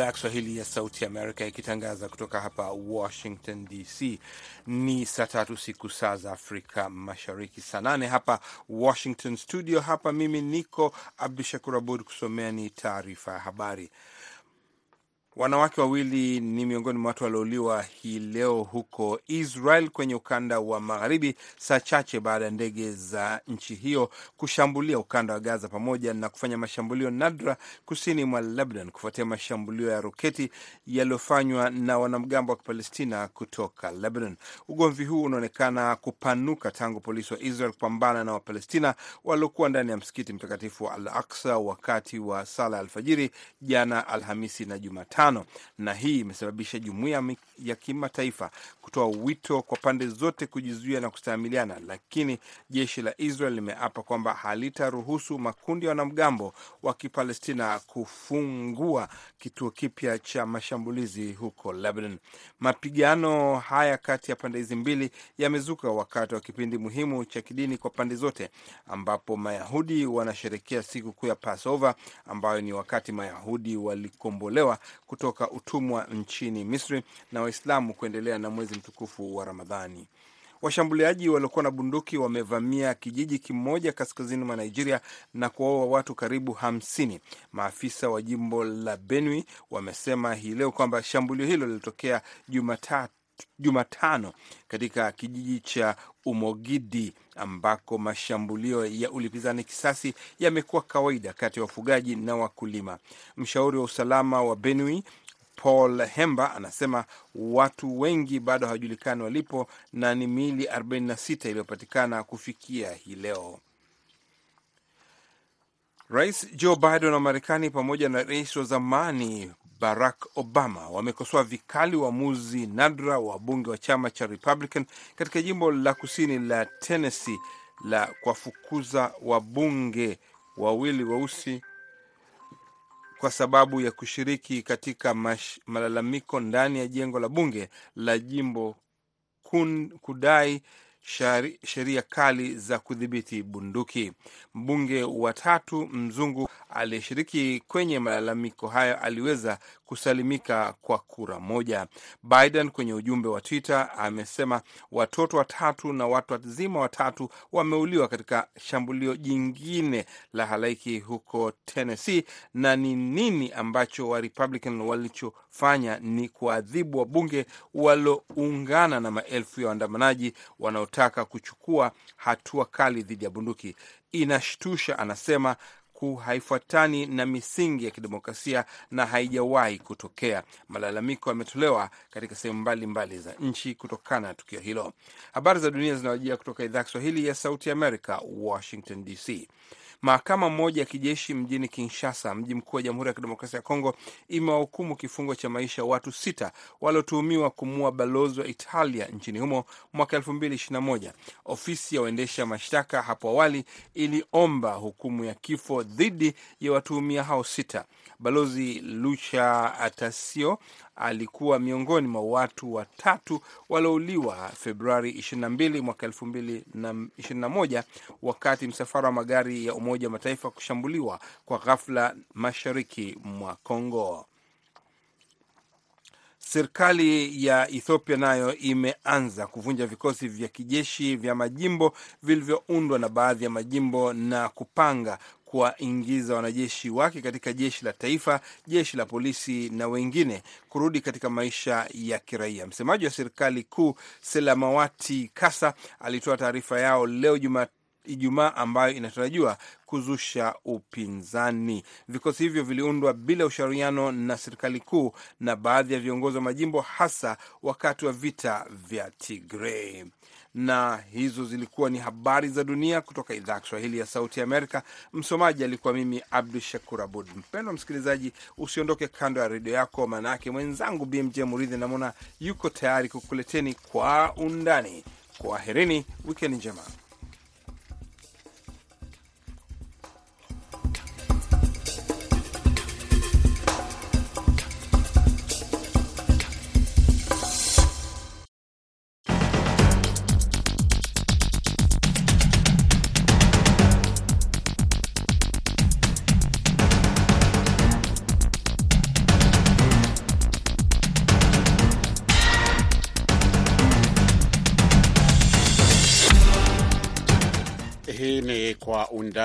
idhaa ya Kiswahili ya Sauti Amerika ikitangaza kutoka hapa Washington DC. Ni saa tatu siku saa za Afrika Mashariki, saa nane hapa Washington studio. Hapa mimi niko Abdu Shakur Abud kusomea ni taarifa ya habari. Wanawake wawili ni miongoni mwa watu waliouliwa hii leo huko Israel kwenye ukanda wa magharibi, saa chache baada ya ndege za nchi hiyo kushambulia ukanda wa Gaza pamoja na kufanya mashambulio nadra kusini mwa Lebanon kufuatia mashambulio ya roketi yaliyofanywa na wanamgambo wa Kipalestina kutoka Lebanon. Ugomvi huu unaonekana kupanuka tangu polisi wa Israel kupambana na Wapalestina waliokuwa ndani ya msikiti mtakatifu wa Al Aksa wakati wa sala ya alfajiri jana Alhamisi na Jumatano na hii imesababisha jumuiya ya kimataifa kutoa wito kwa pande zote kujizuia na kustahamiliana, lakini jeshi la Israel limeapa kwamba halitaruhusu makundi ya wanamgambo wa Kipalestina kufungua kituo kipya cha mashambulizi huko Lebanon. Mapigano haya kati ya pande hizi mbili yamezuka wakati wa kipindi muhimu cha kidini kwa pande zote, ambapo Mayahudi wanasherekea siku kuu ya Passover ambayo ni wakati Mayahudi walikombolewa kutoka utumwa nchini Misri na Waislamu kuendelea na mwezi mtukufu wa Ramadhani. Washambuliaji waliokuwa na bunduki wamevamia kijiji kimoja kaskazini mwa Nigeria na kuwaua watu karibu hamsini. Maafisa wa jimbo la Benue wamesema hii leo kwamba shambulio hilo lilitokea Jumatatu Jumatano katika kijiji cha Umogidi ambako mashambulio ya ulipizani kisasi yamekuwa kawaida kati ya wafugaji na wakulima. Mshauri wa usalama wa Benue Paul Hemba anasema watu wengi bado hawajulikani walipo na ni miili 46 iliyopatikana kufikia hii leo. Rais Joe Biden wa Marekani pamoja na rais wa zamani Barack Obama wamekosoa vikali uamuzi nadra wa wabunge wa chama cha Republican katika jimbo la kusini la Tennessee la kuwafukuza wabunge wawili weusi kwa sababu ya kushiriki katika mash, malalamiko ndani ya jengo la bunge la jimbo kun, kudai sheria kali za kudhibiti bunduki. Mbunge wa tatu mzungu aliyeshiriki kwenye malalamiko hayo aliweza kusalimika kwa kura moja. Biden kwenye ujumbe wa Twitter amesema watoto watatu na watu wazima watatu wameuliwa katika shambulio jingine la halaiki huko Tennessee, na ni nini ambacho wa Republican walichofanya ni kuadhibu wabunge walioungana na maelfu ya waandamanaji wanaotaka kuchukua hatua kali dhidi ya bunduki. Inashtusha, anasema haifuatani na misingi ya kidemokrasia na haijawahi kutokea. Malalamiko yametolewa katika sehemu mbalimbali za nchi kutokana na tukio hilo. Habari za dunia zinawajia kutoka idhaa ya Kiswahili ya Sauti ya Amerika, Washington DC. Mahakama moja ya kijeshi mjini Kinshasa, mji mkuu wa Jamhuri ya Kidemokrasia ya Kongo, imewahukumu kifungo cha maisha watu sita waliotuhumiwa kumuua balozi wa Italia nchini humo mwaka elfu mbili ishirini na moja. Ofisi ya waendesha mashtaka hapo awali iliomba hukumu ya kifo dhidi ya watuhumia hao sita. Balozi Lucha Atasio alikuwa miongoni mwa watu watatu waliouliwa Februari 22 mwaka 2021 wakati msafara wa magari ya Umoja wa Mataifa kushambuliwa kwa ghafla mashariki mwa Kongo. Serikali ya Ethiopia nayo imeanza kuvunja vikosi vya kijeshi vya majimbo vilivyoundwa na baadhi ya majimbo na kupanga kuwaingiza wanajeshi wake katika jeshi la taifa, jeshi la polisi na wengine kurudi katika maisha ya kiraia. Msemaji wa serikali kuu Selamawati Kasa alitoa taarifa yao leo Jumatatu Ijumaa ambayo inatarajiwa kuzusha upinzani. Vikosi hivyo viliundwa bila ushauriano na serikali kuu na baadhi ya viongozi wa majimbo, hasa wakati wa vita vya Tigray. Na hizo zilikuwa ni habari za dunia kutoka idhaa ya Kiswahili ya Sauti ya Amerika. Msomaji alikuwa mimi Abdu Shakur Abud. Mpendwa msikilizaji, usiondoke kando ya redio yako, maanake mwenzangu BMJ Muridhi namwona yuko tayari kukuleteni kwa undani. Kwaherini, wikendi njema.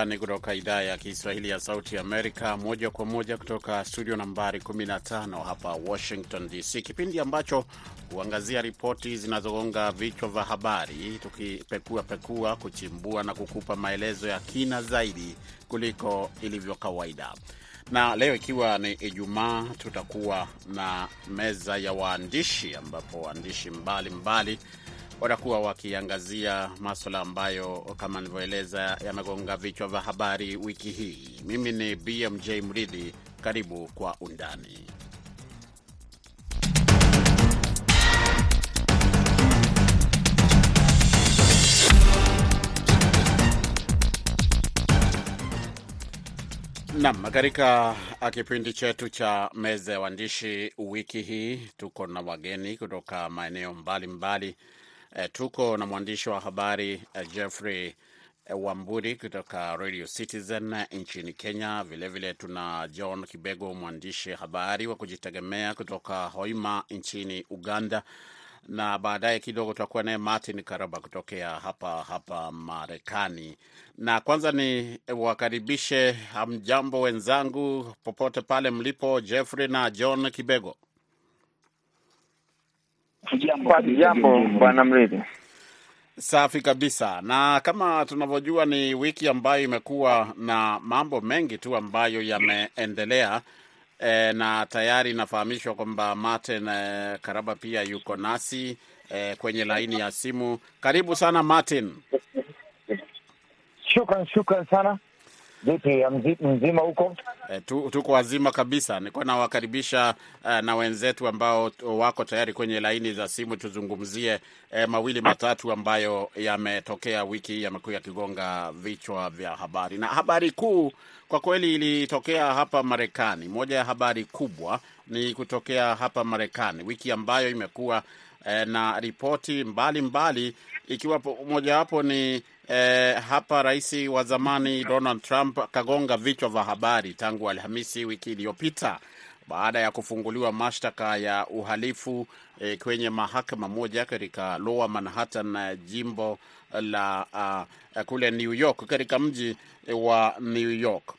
Undani kutoka idhaa ya Kiswahili ya Sauti Amerika, moja kwa moja kutoka studio nambari 15 hapa Washington DC, kipindi ambacho huangazia ripoti zinazogonga vichwa vya habari, tukipekua pekua, kuchimbua na kukupa maelezo ya kina zaidi kuliko ilivyo kawaida. Na leo ikiwa ni Ijumaa, tutakuwa na meza ya waandishi ambapo waandishi mbalimbali watakuwa wakiangazia maswala ambayo kama nilivyoeleza yamegonga vichwa vya habari wiki hii. Mimi ni BMJ Mridhi, karibu kwa undani. Nam, katika kipindi chetu cha meza ya waandishi wiki hii tuko na wageni kutoka maeneo mbalimbali. E, tuko na mwandishi wa habari e, Jeffrey e, Wamburi kutoka Radio Citizen nchini Kenya. Vilevile vile tuna John Kibego, mwandishi habari wa kujitegemea kutoka Hoima nchini Uganda, na baadaye kidogo tutakuwa naye Martin Karaba kutokea hapa hapa Marekani. Na kwanza ni wakaribishe, hamjambo wenzangu popote pale mlipo, Jeffrey na John Kibego. Jambo bwana Mridhi. Safi kabisa, na kama tunavyojua ni wiki ambayo imekuwa na mambo mengi tu ambayo yameendelea e, na tayari inafahamishwa kwamba Martin e, Karaba pia yuko nasi e, kwenye laini ya simu. Karibu sana Martin. Shukran, shukran sana. Vipi mzima huko? E, tu, tuko wazima kabisa. Nilikuwa nawakaribisha uh, na wenzetu ambao wako tayari kwenye laini za simu, tuzungumzie eh, mawili matatu ambayo yametokea wiki hii, yamekuwa yakigonga vichwa vya habari, na habari kuu kwa kweli ilitokea hapa Marekani. Moja ya habari kubwa ni kutokea hapa Marekani, wiki ambayo imekuwa eh, na ripoti mbalimbali, ikiwapo mojawapo ni Eh, hapa rais wa zamani Donald Trump akagonga vichwa vya habari tangu Alhamisi wiki iliyopita baada ya kufunguliwa mashtaka ya uhalifu eh, kwenye mahakama moja katika Lower Manhattan, jimbo la uh, kule New York, katika mji wa New York.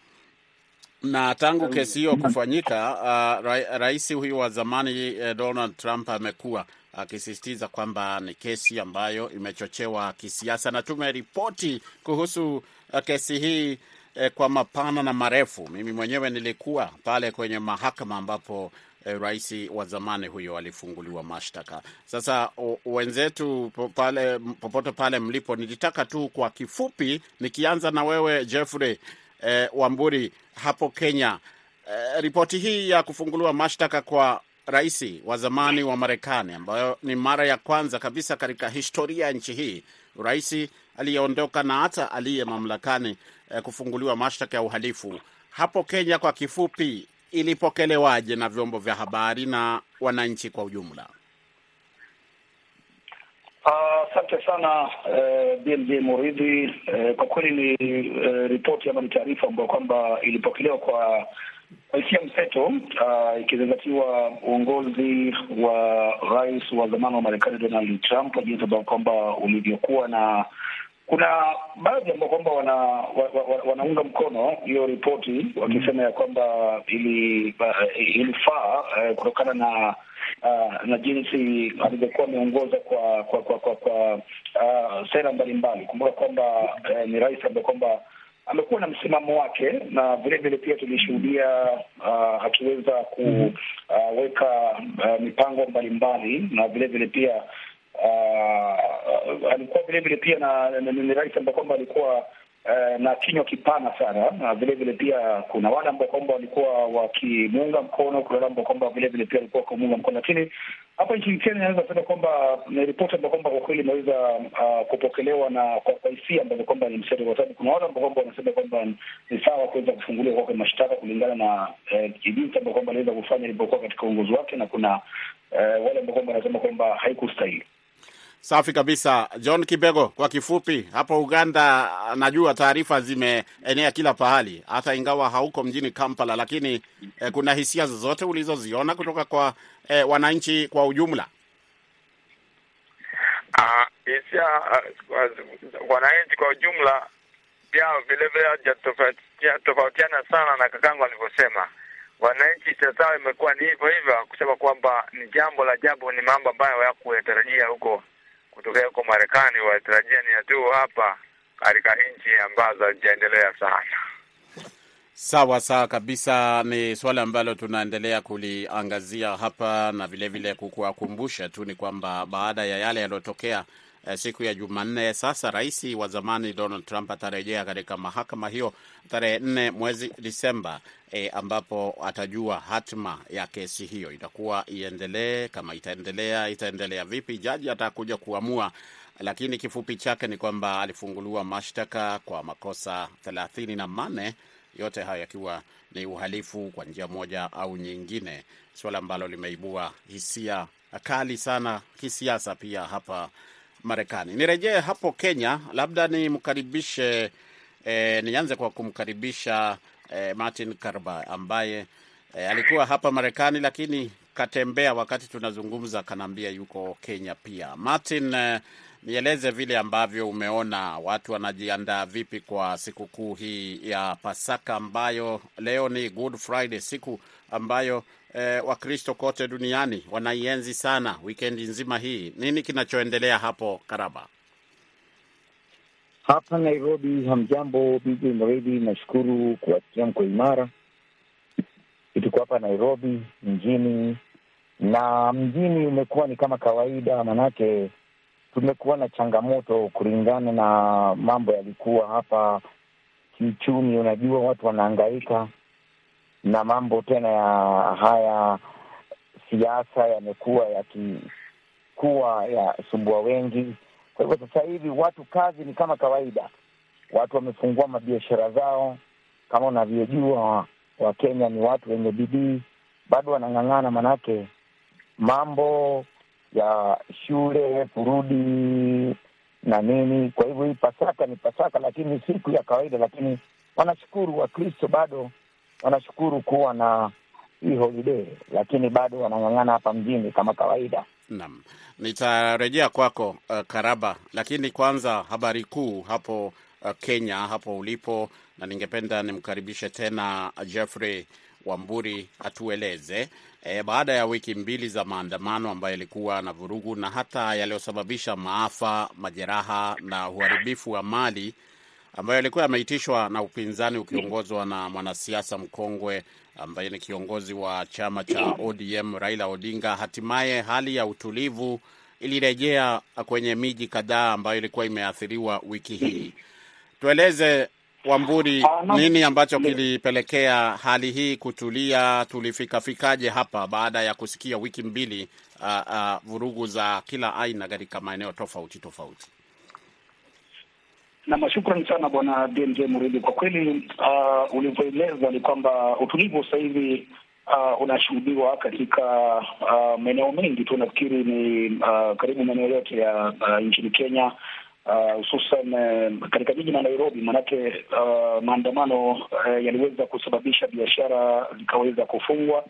Na tangu kesi hiyo kufanyika, uh, ra rais huyu wa zamani eh, Donald Trump amekuwa akisisitiza kwamba ni kesi ambayo imechochewa kisiasa, na tumeripoti kuhusu kesi hii eh, kwa mapana na marefu. Mimi mwenyewe nilikuwa pale kwenye mahakama ambapo eh, rais wa zamani huyo alifunguliwa mashtaka. Sasa o, wenzetu pale, popote pale mlipo, nilitaka tu kwa kifupi, nikianza na wewe Jeffrey eh, Wamburi hapo Kenya, eh, ripoti hii ya kufunguliwa mashtaka kwa rais wa zamani wa Marekani, ambayo ni mara ya kwanza kabisa katika historia ya nchi hii, rais aliyeondoka na hata aliye mamlakani eh, kufunguliwa mashtaka ya uhalifu. Hapo Kenya, kwa kifupi, ilipokelewaje na vyombo vya habari na wananchi kwa ujumla? Asante uh, sana uh, BMJ Muridhi. Uh, kwa kweli ni uh, ripoti ama ni taarifa ambayo kwamba ilipokelewa kwa hisia mseto uh, ikizingatiwa uongozi wa rais wa zamani wa Marekani Donald Trump, jinsi ambao kwamba ulivyokuwa na kuna baadhi ambao kwamba wana, wa, wa, wanaunga mkono hiyo ripoti wakisema ya kwamba ili uh, ilifaa uh, kutokana na uh, na jinsi alivyokuwa ameongoza kwa kwa kwa, kwa, kwa uh, sera mbalimbali. Kumbuka kwamba uh, ni rais ambaye kwamba amekuwa na msimamo wake na vile vile pia tulishuhudia uh, akiweza kuweka uh, uh, mipango mbalimbali na vile vile pia uh, alikuwa vile vile pia na ni rais ambaye kwamba alikuwa uh, na kinywa kipana sana, na vile vile pia kuna wale ambao kwamba walikuwa wakimuunga mkono, kuna wale ambao kwamba vile vile pia walikuwa wakimuunga mkono, lakini hapa nchini Kenya naweza kusema kwamba ni ripoti ambayo kwamba kwa kweli imeweza uh, kupokelewa na kwa hisia ambazo kwamba ni mseto, kwa sababu kuna wale ambao kwamba wanasema kwamba ni sawa kuweza kufunguliwa kwake mashtaka kulingana na jinsi ambayo kwamba aliweza kufanya ilipokuwa katika uongozi wake, na kuna eh, wale ambao kwamba wanasema kwamba haikustahili. Safi kabisa, John Kibego. Kwa kifupi, hapo Uganda najua taarifa zimeenea kila pahali, hata ingawa hauko mjini Kampala, lakini eh, kuna hisia zozote ulizoziona kutoka kwa eh, wananchi kwa ujumla? Uh, hisia uh, wananchi kwa ujumla pia vilevile hajatofautiana sana na kakangu alivyosema. Wananchi sasa imekuwa ni hivyo hivyo, kusema kwamba ni jambo la ajabu, ni mambo ambayo hawakuyatarajia huko kutokea huko Marekani, walitarajia ni tu hapa katika nchi ambazo hazijaendelea sana. Sawa sawa kabisa, ni suala ambalo tunaendelea kuliangazia hapa na vilevile kukuwakumbusha tu ni kwamba baada ya yale yaliyotokea siku ya Jumanne, sasa rais wa zamani Donald Trump atarejea katika mahakama hiyo tarehe nne mwezi Disemba, e, ambapo atajua hatima ya kesi hiyo. Itakuwa iendelee, kama itaendelea, itaendelea vipi, jaji atakuja kuamua lakini kifupi chake ni kwamba alifunguliwa mashtaka kwa makosa thelathini na manne yote hayo yakiwa ni uhalifu kwa njia moja au nyingine, suala ambalo limeibua hisia kali sana kisiasa pia hapa Marekani. Nirejee hapo Kenya, labda nimkaribishe eh, nianze kwa kumkaribisha eh, Martin Karba ambaye eh, alikuwa hapa Marekani lakini katembea wakati tunazungumza, kanaambia yuko Kenya pia. Martin, eh, nieleze vile ambavyo umeona watu wanajiandaa vipi kwa sikukuu hii ya Pasaka ambayo leo ni Good Friday, siku ambayo eh, Wakristo kote duniani wanaienzi sana wikendi nzima hii. Nini kinachoendelea hapo Karaba? Hapa Nairobi, hamjambo bibi Mredi, nashukuru kuwasikia mko imara. Tuko hapa Nairobi mjini, na mjini umekuwa ni kama kawaida, manake tumekuwa na changamoto kulingana na mambo yalikuwa hapa kiuchumi. Unajua, watu wanahangaika na mambo tena ya haya siasa yamekuwa yakikuwa yasumbua wengi. Kwa hivyo sasa hivi watu kazi ni kama kawaida, watu wamefungua mabiashara zao. Kama unavyojua, Wakenya ni watu wenye bidii, bado wanang'ang'ana, manake mambo ya shule kurudi na nini. Kwa hivyo hii Pasaka ni Pasaka, lakini siku ya kawaida, lakini wanashukuru Wakristo bado wanashukuru kuwa na hii holiday, lakini bado wanang'ang'ana hapa mjini kama kawaida. Naam, nitarejea kwako uh, Karaba, lakini kwanza habari kuu hapo uh, Kenya, hapo ulipo, na ningependa nimkaribishe tena Jeffrey Wamburi atueleze e, baada ya wiki mbili za maandamano ambayo yalikuwa na vurugu na hata yaliyosababisha maafa, majeraha na uharibifu wa mali ambayo yalikuwa yameitishwa na upinzani ukiongozwa na mwanasiasa mkongwe ambaye ni kiongozi wa chama cha ODM Raila Odinga, hatimaye hali ya utulivu ilirejea kwenye miji kadhaa ambayo ilikuwa imeathiriwa wiki hii. Tueleze Wamburi, nini ambacho kilipelekea hali hii kutulia? Tulifikafikaje hapa baada ya kusikia wiki mbili uh, uh, vurugu za kila aina katika maeneo tofauti tofauti? Nam, shukrani sana bwana BMJ Muridi. Kwa kweli uh, ulivyoeleza ni kwamba utulivu sasa hivi uh, unashuhudiwa katika uh, maeneo mengi tu. Nafikiri ni uh, karibu maeneo yote ya uh, nchini Kenya hususan uh, katika jiji la Nairobi, maanake uh, maandamano uh, yaliweza kusababisha biashara zikaweza kufungwa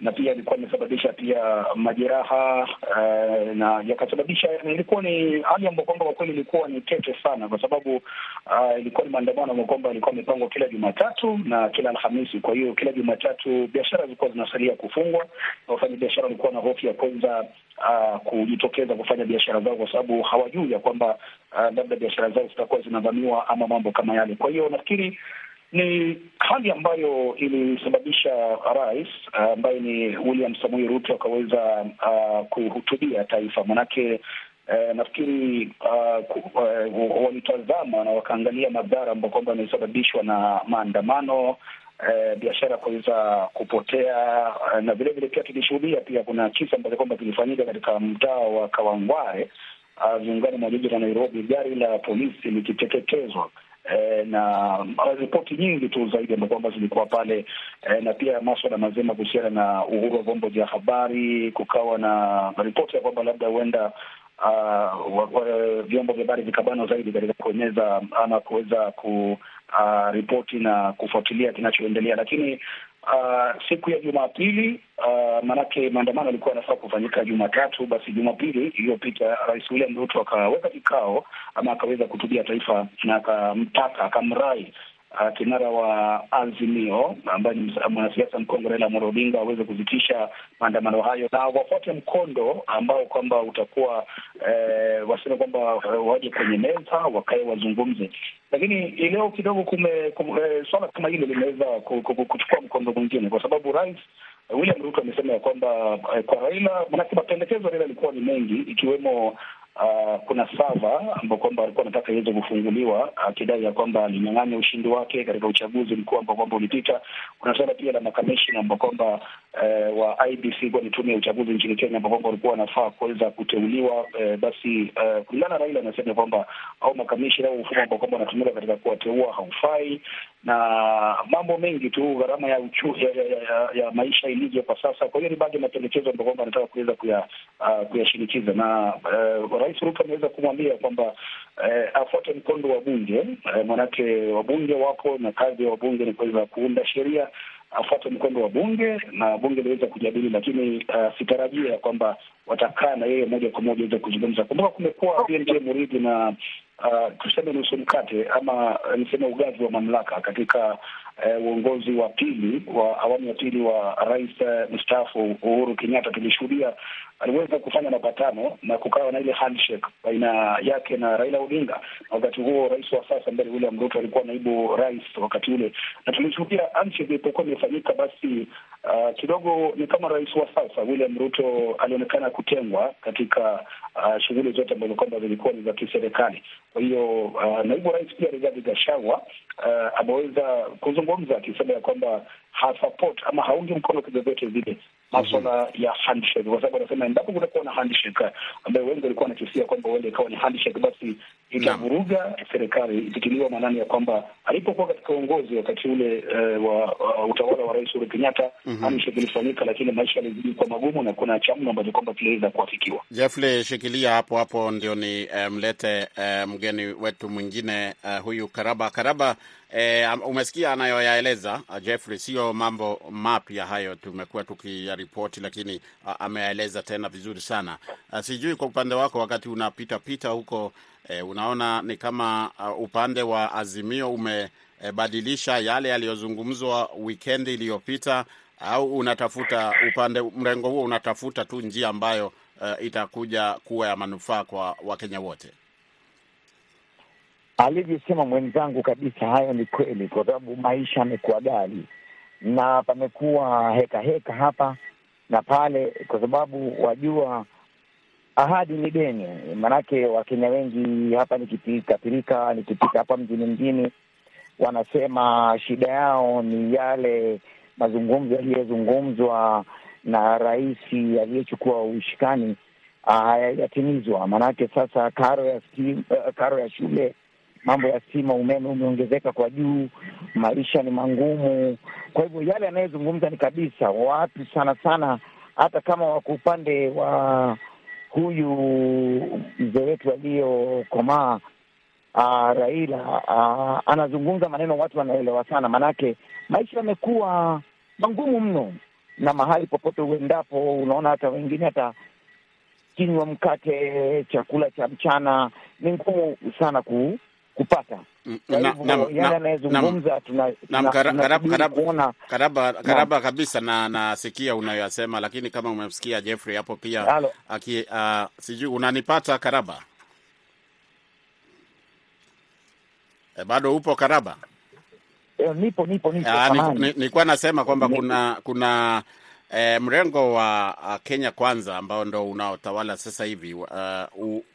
na pia ilikuwa imesababisha pia majeraha uh, na yakasababisha, ilikuwa ni hali ambayo kwamba kwa kweli ilikuwa ni tete sana, kwa sababu uh, ilikuwa ni maandamano ambayo kwamba ilikuwa imepangwa kila Jumatatu na kila Alhamisi. Kwa hiyo kila Jumatatu biashara zilikuwa zinasalia kufungwa, na wafanya biashara walikuwa na hofu ya kwanza uh, kujitokeza kufanya biashara zao, kwa sababu hawajui ya kwamba uh, labda biashara zao zitakuwa zinavamiwa ama mambo kama yale. Kwa hiyo nafikiri ni hali ambayo ilisababisha rais ambaye uh, ni William Samoei Ruto akaweza uh, kuhutubia taifa. Manake uh, nafikiri uh, uh, walitazama na wakaangalia madhara ambayo kwamba yamesababishwa na maandamano uh, biashara kuweza kupotea uh, na vilevile pia tulishuhudia pia kuna kisa ambacho kwamba kilifanyika katika mtaa wa Kawangware uh, mwa jiji la Nairobi, gari la polisi likiteketezwa. E, na ripoti nyingi tu zaidi ambazo kwamba zilikuwa pale eh, na pia maswala mazima kuhusiana na uhuru wa vyombo vya habari. Kukawa na ripoti ya kwamba labda huenda uh, vyombo vya habari vikabanwa zaidi katika kueneza ama kuweza kuripoti uh, na kufuatilia kinachoendelea, lakini uh, siku ya Jumapili Uh, maanake maandamano yalikuwa yanafaa kufanyika Jumatatu. Basi Jumapili iliyopita Rais William Ruto akaweka kikao ama akaweza kutubia taifa na akamtaka akamrai uh, kinara wa Azimio ambaye ni mwanasiasa mkongwe Raila Amolo Odinga aweze kuzitisha maandamano hayo na wafuate mkondo ambao kwamba utakuwa eh, waseme kwamba waje kwenye meza wakae wazungumze. Lakini leo kidogo kume, kume eh, swala kama hilo limeweza kuchukua mkondo mwingine kwa sababu rais William Ruto amesema ya kwamba eh, kwa Raila, manake mapendekezo Raila alikuwa ni mengi ikiwemo Uh, kuna sava ambao kwamba alikuwa anataka iweze kufunguliwa akidai uh, ya kwamba alinyang'anya ushindi wake katika uchaguzi mkuu ambao kwamba ulipita. Kuna suala pia la makamishina ambao kwamba uh, wa IBC kuwa ni tume ya uchaguzi nchini Kenya ambao kwamba walikuwa wanafaa kuweza kuteuliwa. Uh, basi uh, kulingana na Raila anasema kwamba au makamishina au mfumo ambao kwamba wanatumika katika kuwateua haufai na mambo mengi tu, gharama ya uchu ya, ya, ya, ya maisha ilivyo kwa sasa. Kwa hiyo ni baadhi ya mapendekezo ambao kwamba anataka kuweza kuyashinikiza, uh, na uh, Rais Ruto ameweza kumwambia kwamba eh, afuate mkondo wa bunge eh, manake wabunge wapo na kazi ya wabunge ni kuweza kuunda sheria afuate mkondo wa bunge na bunge liweza kujadili, lakini uh, sitarajia kwamba watakaa na yeye moja kwa moja weza kuzungumza. Kumbuka kumekuwa BMJ Muridhi na uh, tuseme nusu mkate ama uh, niseme ugavi wa mamlaka katika uongozi wa pili wa awamu ya pili wa rais uh, mstaafu Uhuru Kenyatta. Tulishuhudia aliweza kufanya mapatano na kukawa na ile handshake baina yake na Raila Odinga, na wakati huo rais wa sasa mbele William Ruto alikuwa naibu rais wakati ule, na tulishuhudia handshake ilipokuwa imefanyika, basi uh, kidogo ni kama rais wa sasa William Ruto alionekana kutengwa katika uh, shughuli zote ambazo kwamba zilikuwa ni za kiserikali. Kwa hiyo uh, naibu rais pia Rigathi Gachagua uh, ameweza kuzungumza akisema ya kwamba hasupport ama haungi mkono kivyovyote vile maswala -hmm. ya handshake, kwa sababu anasema endapo kutakuwa na handshake ambayo wengi walikuwa wanakisia kwamba huenda ikawa ni handshake, basi itavuruga serikali, ikitiliwa maanani ya kwamba alipokuwa katika uongozi wakati ule uh, wa utawala wa rais Uhuru Kenyatta -hmm. handshake ilifanyika, lakini maisha yalizidi kuwa magumu na kuna chamno ambacho kwamba kiliweza kuafikiwa. Jeffrey, shikilia hapo hapo ndio ni mlete um, um, mgeni wetu mwingine huyu Karaba Karaba. E, umesikia anayoyaeleza uh, Jeffrey, sio mambo mapya hayo, tumekuwa tukiyaripoti, lakini uh, ameyaeleza tena vizuri sana. A, sijui kwa upande wako, wakati unapita pita huko e, unaona ni kama uh, upande wa Azimio umebadilisha e, yale yaliyozungumzwa wikendi iliyopita, au unatafuta upande mrengo huo unatafuta tu njia ambayo uh, itakuja kuwa ya manufaa kwa Wakenya wote? Alivyosema mwenzangu kabisa, hayo ni kweli, kwa sababu maisha amekuwa ghali na pamekuwa heka heka hapa na pale, kwa sababu wajua, ahadi ni deni. Maanake Wakenya wengi hapa, nikipikapirika, nikipika hapa mjini mjini, wanasema shida yao ni yale mazungumzo yaliyozungumzwa na rais aliyechukua ushikani hayajatimizwa. Maanake sasa karo ya stima, karo ya shule mambo ya stima, umeme umeongezeka kwa juu, maisha ni mangumu. Kwa hivyo yale anayezungumza ni kabisa watu sana sana, hata kama wako upande wa huyu mzee wetu aliyokomaa Raila, uh, anazungumza maneno watu wanaelewa sana, maanake maisha yamekuwa mangumu mno, na mahali popote uendapo unaona hata wengine hata kinywa mkate, chakula cha mchana ni ngumu sana ku kupata anayezungumza karaba kabisa, na nasikia unayoyasema, lakini kama umemsikia Jeffrey hapo pia aki, uh, sijui unanipata Karaba? E, bado upo Karaba? E, nipo nipo nipo. Nilikuwa nasema kwamba kuna kuna E, mrengo wa uh, Kenya Kwanza ambao ndo unaotawala sasa hivi uh,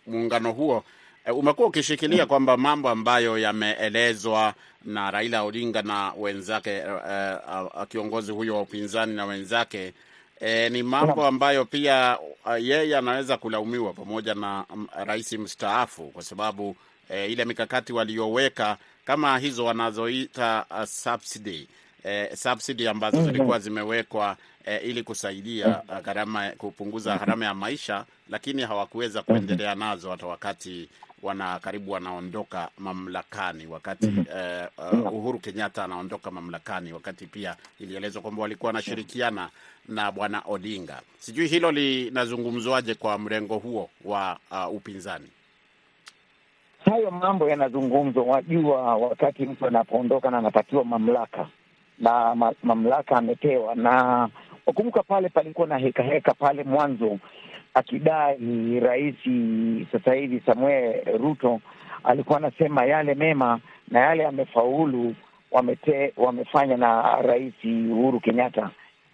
muungano huo umekuwa ukishikilia kwamba mambo ambayo yameelezwa na Raila Odinga na wenzake uh, uh, kiongozi huyo wa upinzani na wenzake uh, ni mambo ambayo pia uh, yeye anaweza kulaumiwa pamoja na um, rais mstaafu kwa sababu uh, ile mikakati walioweka kama hizo wanazoita uh, subsidy eh, subsidy ambazo Mhm. zilikuwa zimewekwa eh, ili kusaidia uh, gharama kupunguza gharama ya maisha, lakini hawakuweza kuendelea nazo hata wakati wana karibu wanaondoka mamlakani wakati eh, uh, Uhuru Kenyatta anaondoka mamlakani, wakati pia ilielezwa kwamba walikuwa wanashirikiana na bwana Odinga. Sijui hilo linazungumzwaje kwa mrengo huo wa uh, upinzani? hayo mambo yanazungumzwa. Wajua, wakati mtu anapoondoka na anapatiwa mamlaka na mamlaka amepewa, na wakumbuka pale palikuwa na heka heka pale mwanzo, akidai rais sasa hivi Samuel Ruto alikuwa anasema yale mema na yale amefaulu wamete, wamefanya na rais Uhuru Kenyatta.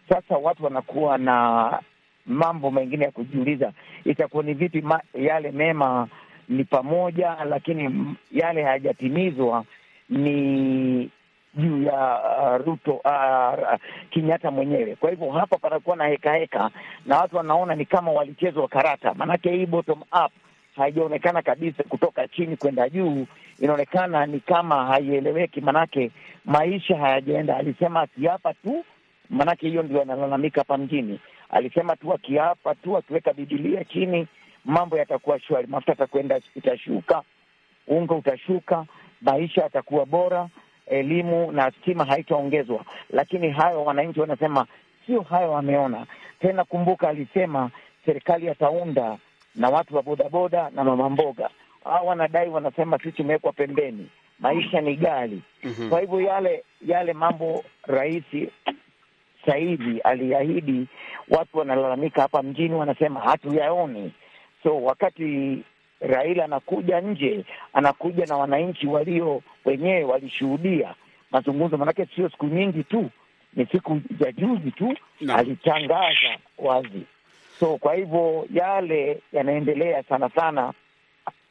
Sasa watu wanakuwa na mambo mengine ya kujiuliza, itakuwa ni vipi ma, yale mema ni pamoja, lakini yale hayajatimizwa ni juu ya uh, Ruto uh, Kenyatta mwenyewe. Kwa hivyo hapa panakuwa na heka heka, na watu wanaona ni kama walichezwa karata, maanake hii bottom up haijaonekana kabisa kutoka chini kwenda juu, inaonekana ni kama haieleweki, manake maisha hayajaenda. Alisema akiapa tu, manake hiyo ndio analalamika hapa mjini. Alisema tu akiapa tu, akiweka Bibilia chini, mambo yatakuwa shwari, mafuta atakwenda itashuka, unga utashuka, maisha yatakuwa bora, elimu na stima haitaongezwa. Lakini hayo wananchi wanasema sio hayo wameona tena. Kumbuka alisema serikali ataunda na watu wa bodaboda na mama mboga. Hao wanadai wanasema sisi tumewekwa pembeni, maisha ni ghali. Mhm. Kwa hivyo yale yale mambo rais Saidi aliahidi, watu wanalalamika hapa mjini, wanasema hatuyaoni. So wakati Raila anakuja nje, anakuja na wananchi walio wenyewe walishuhudia mazungumzo, manake sio siku nyingi tu, ni siku za juzi tu no. alitangaza wazi. So kwa hivyo yale yanaendelea sana sana.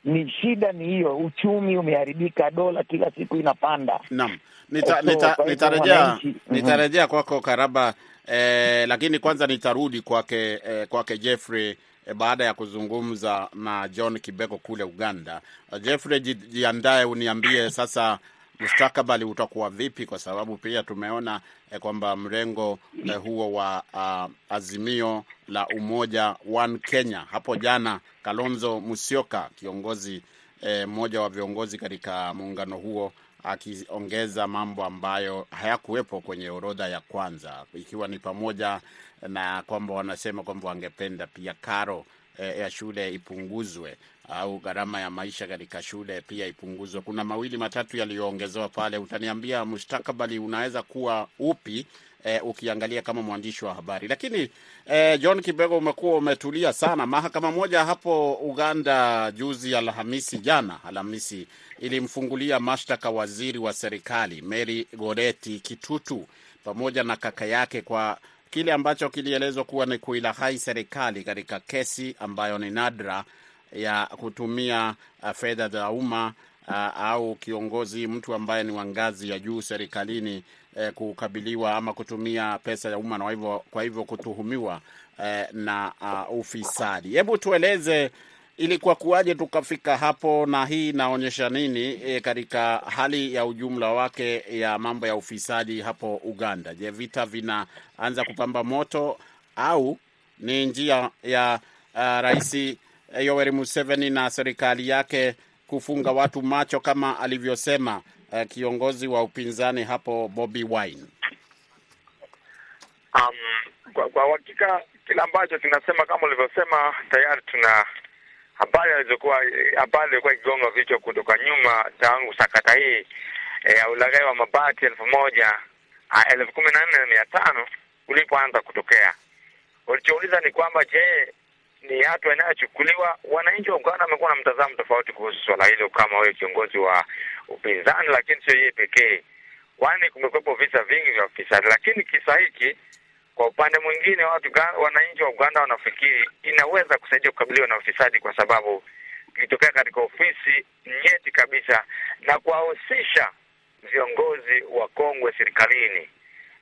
Ni shida ni hiyo, uchumi umeharibika, dola kila siku inapanda. Naam, nita, So, nita, nitarejea Mhm. nitarejea kwako Karaba eh, lakini kwanza nitarudi kwake eh, kwake Jeffrey eh, baada ya kuzungumza na John Kibeko kule Uganda. Uh, Jeffrey, jiandae uniambie sasa mustakabali utakuwa vipi, kwa sababu pia tumeona eh, kwamba mrengo eh, huo wa uh, Azimio la Umoja One Kenya hapo jana, Kalonzo Musyoka kiongozi eh, mmoja wa viongozi katika muungano huo akiongeza mambo ambayo hayakuwepo kwenye orodha ya kwanza, ikiwa ni pamoja na kwamba wanasema kwamba wangependa pia karo eh, ya shule ipunguzwe au gharama ya maisha katika shule pia ipunguzwe. Kuna mawili matatu yaliyoongezewa pale. Utaniambia mustakabali unaweza kuwa upi eh, ukiangalia kama mwandishi wa habari. Lakini eh, John Kibego, umekuwa umetulia sana. Mahakama moja hapo Uganda juzi Alhamisi, jana Alhamisi, ilimfungulia mashtaka waziri wa serikali Mary Goreti Kitutu pamoja na kaka yake kwa kile ambacho kilielezwa kuwa ni kuilahai serikali katika kesi ambayo ni nadra ya kutumia uh, fedha za umma uh, au kiongozi mtu ambaye ni wa ngazi ya juu serikalini eh, kukabiliwa ama kutumia pesa ya umma na kwa hivyo kutuhumiwa eh, na uh, ufisadi. Hebu tueleze ilikuwa kuwaje tukafika hapo, na hii inaonyesha nini e, katika hali ya ujumla wake ya mambo ya ufisadi hapo Uganda? Je, vita vinaanza kupamba moto au ni njia ya uh, Rais Yoweri Museveni na serikali yake kufunga watu macho kama alivyosema uh, kiongozi wa upinzani hapo Bobi Wine? Um, kwa kwa uhakika kile ambacho tunasema kama ulivyosema, tayari tuna habari alizokuwa habari ilikuwa ikigonga vichwa kutoka nyuma tangu sakata hii ya ya ulaghai wa mabati elfu moja elfu kumi na nne na mia tano ulipoanza kutokea. Ulichouliza ni kwamba je, ni hatua inayochukuliwa? Wananchi wa Uganda wamekuwa na mtazamo tofauti kuhusu swala hilo, kama wewe kiongozi wa upinzani, lakini sio yeye pekee, kwani kumekuwepo visa vingi vya ufisadi. Lakini kisa hiki kwa upande mwingine, watu wananchi wa Uganda wanafikiri inaweza kusaidia kukabiliwa na ufisadi kwa sababu ilitokea katika ofisi nyeti kabisa na kuwahusisha viongozi wa kongwe serikalini.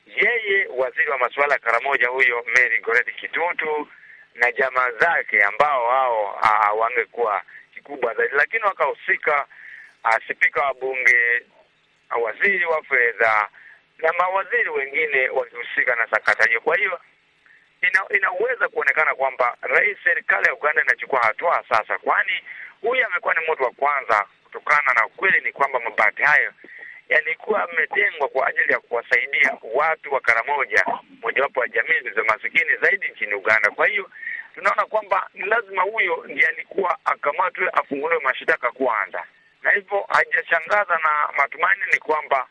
Yeye waziri wa masuala ya Karamoja huyo Mary Goreti Kitutu na jamaa zake ambao hao wangekuwa kikubwa zaidi, lakini wakahusika ah, spika wa bunge, waziri wa fedha na mawaziri wengine wakihusika na sakata hiyo. Kwa hiyo ina, inaweza kuonekana kwamba rais, serikali ya Uganda inachukua hatua sasa, kwani huyu amekuwa ni mtu wa kwanza, kutokana na ukweli ni kwamba mabati hayo yalikuwa ametengwa kwa ajili ya kuwasaidia watu wa Karamoja, mojawapo wa jamii zilizo masikini zaidi nchini Uganda. Kwa hiyo tunaona kwamba ni lazima huyo ndiye alikuwa akamatwe, afunguliwe mashtaka kwanza, na hivyo hajashangaza, na matumaini ni kwamba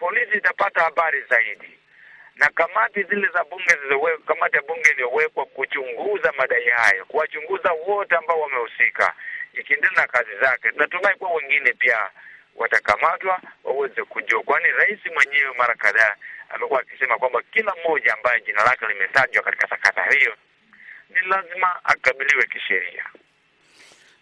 polisi itapata habari zaidi na kamati zile za bunge zilizowekwa, kamati ya bunge iliyowekwa kuchunguza madai hayo, kuwachunguza wote ambao wamehusika, ikiendelea na kazi zake. Tunatumai kuwa wengine pia watakamatwa waweze kujua, kwani rais mwenyewe mara kadhaa amekuwa akisema kwamba kila mmoja ambaye jina lake limetajwa katika sakata hiyo ni lazima akabiliwe kisheria.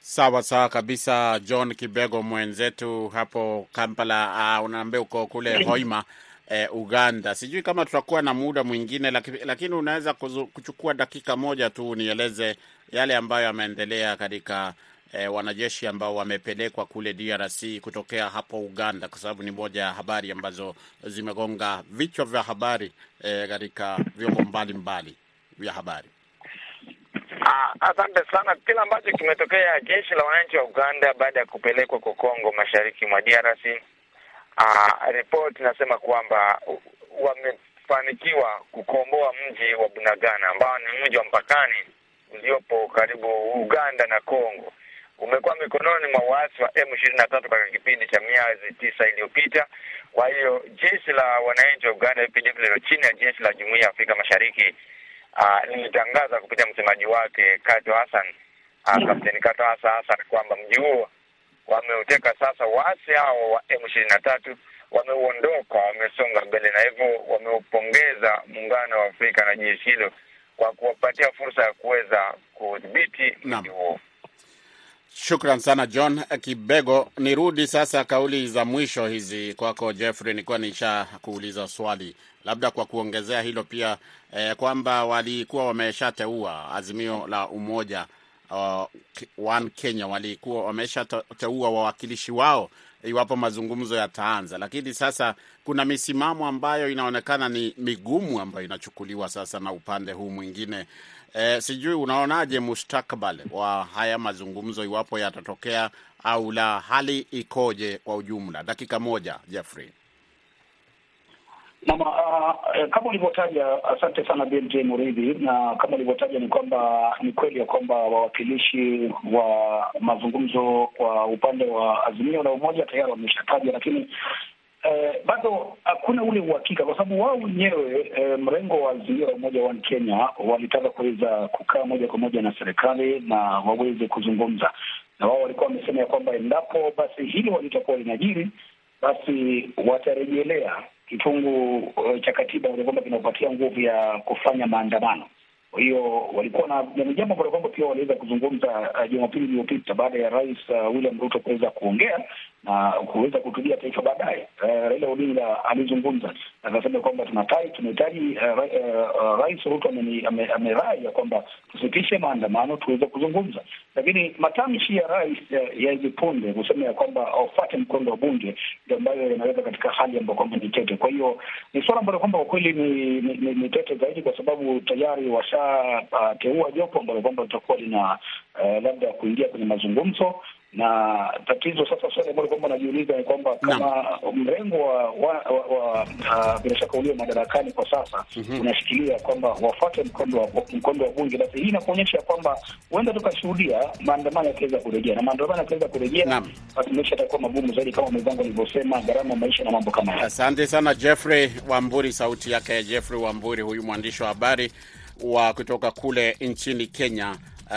Sawa sawa kabisa, John Kibego mwenzetu hapo Kampala. Uh, unaambia uko kule Hoima eh, Uganda. Sijui kama tutakuwa na muda mwingine, lakini, lakini unaweza kuchukua dakika moja tu nieleze yale ambayo yameendelea katika eh, wanajeshi ambao wamepelekwa kule DRC kutokea hapo Uganda, kwa sababu ni moja ya habari ambazo zimegonga vichwa vya habari katika eh, vyombo mbalimbali vya habari. Ah, asante sana. Kile ambacho kimetokea jeshi la wananchi wa Uganda baada ya kupelekwa kwa Kongo mashariki mwa DRC, ah, ripoti inasema kwamba wamefanikiwa kukomboa mji wa Bunagana ambao ni mji wa mpakani uliopo karibu Uganda na Kongo. Umekuwa mikononi mwa waasi wa M ishirini na tatu katika kipindi cha miezi tisa iliyopita. Kwa hiyo jeshi la wananchi wa Uganda UPDF lilo chini ya jeshi la Jumuiya ya Afrika Mashariki lilitangaza kupitia msemaji wake Kato Hassan uh, Kapteni Kato Hassan Hassan kwamba mji huo wameuteka sasa. Waasi hao wa M ishirini na tatu wameuondoka, wamesonga mbele, na hivyo wameupongeza muungano wa Afrika na jeshi hilo kwa kuwapatia fursa ya kuweza kudhibiti mji huo. Shukran sana John Kibego. Nirudi sasa kauli za mwisho hizi kwako Jeffrey. Nilikuwa nisha kuuliza swali labda kwa kuongezea hilo pia eh, kwamba walikuwa wameshateua azimio la umoja uh, One Kenya, walikuwa wameshateua wawakilishi wao iwapo mazungumzo yataanza, lakini sasa kuna misimamo ambayo inaonekana ni migumu ambayo inachukuliwa sasa na upande huu mwingine. E, sijui unaonaje mustakabali wa haya mazungumzo iwapo yatatokea au la, hali ikoje kwa ujumla? Dakika moja Jeffrey. Mama, uh, kama ulivyotaja, asante sana BMJ Muridhi, na kama ulivyotaja ni kwamba ni kweli ya kwamba wawakilishi wa mazungumzo kwa upande wa Azimio la Umoja tayari wameshataja, lakini eh, bado hakuna ule uhakika kwa sababu wao wenyewe eh, mrengo wa Azimio la Umoja wa Kenya walitaka kuweza kukaa moja kwa moja na serikali na waweze kuzungumza, na wao walikuwa wamesema ya kwamba endapo basi hilo litakuwa linajiri, basi watarejelea kifungu uh, cha katiba kwamba kinapatia nguvu ya kufanya maandamano. Kwa hiyo walikuwa na ni jambo ambalo kwamba pia waliweza kuzungumza Jumapili uh, iliyopita baada ya Rais uh, William Ruto kuweza kuongea na kuweza kuhutubia taifa baadaye. Uh, Raila Odinga alizungumza akasema kwamba tunahitaji uh, uh, Rais Ruto amerai ya kwamba tusitishe maandamano tuweze kuzungumza, lakini matamshi ya rais ya hivi punde kusema ya kwamba aufate mkondo wa bunge ndio ambayo yanaweza katika hali ambayo kwamba ni tete. Kwa hiyo ni suala ambalo kwamba kwa kweli ni, ni, ni, ni tete zaidi, kwa sababu tayari washateua uh, jopo ambalo kwamba litakuwa lina uh, labda kuingia kwenye mazungumzo na tatizo sasa, swali ambalo kwamba najiuliza ni kwamba kama mrengo wa wa bila shaka ulio madarakani kwa sasa -hmm. unashikilia kwamba wafuate mkondo wa mkondo wa bunge, basi hii inakuonyesha kwamba huenda tukashuhudia maandamano yakiweza kurejea, na maandamano yakiweza kurejea, basi maisha yatakuwa magumu zaidi, kama mwenzangu alivyosema, gharama maisha na mambo kama hayo. Asante sana Jeffrey Wamburi, sauti yake Jeffrey Wamburi, huyu mwandishi wa habari wa kutoka kule nchini Kenya,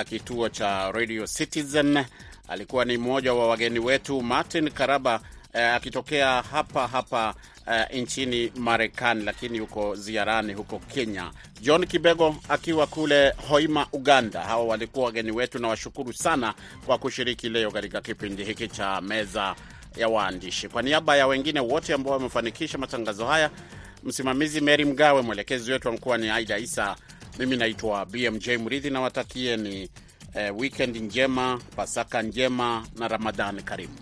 kituo cha Radio Citizen alikuwa ni mmoja wa wageni wetu. Martin Karaba akitokea uh, hapa hapa uh, nchini Marekani, lakini yuko ziarani huko Kenya. John Kibego akiwa kule Hoima, Uganda. Hawa walikuwa wageni wetu, na washukuru sana kwa kushiriki leo katika kipindi hiki cha meza ya waandishi. Kwa niaba ya wengine wote ambao wamefanikisha matangazo haya, msimamizi Mary Mgawe, mwelekezi wetu amkuwa ni Aida Isa, mimi naitwa BMJ Mridhi na watakieni Eh, weekend njema, Pasaka njema na Ramadhani karimu.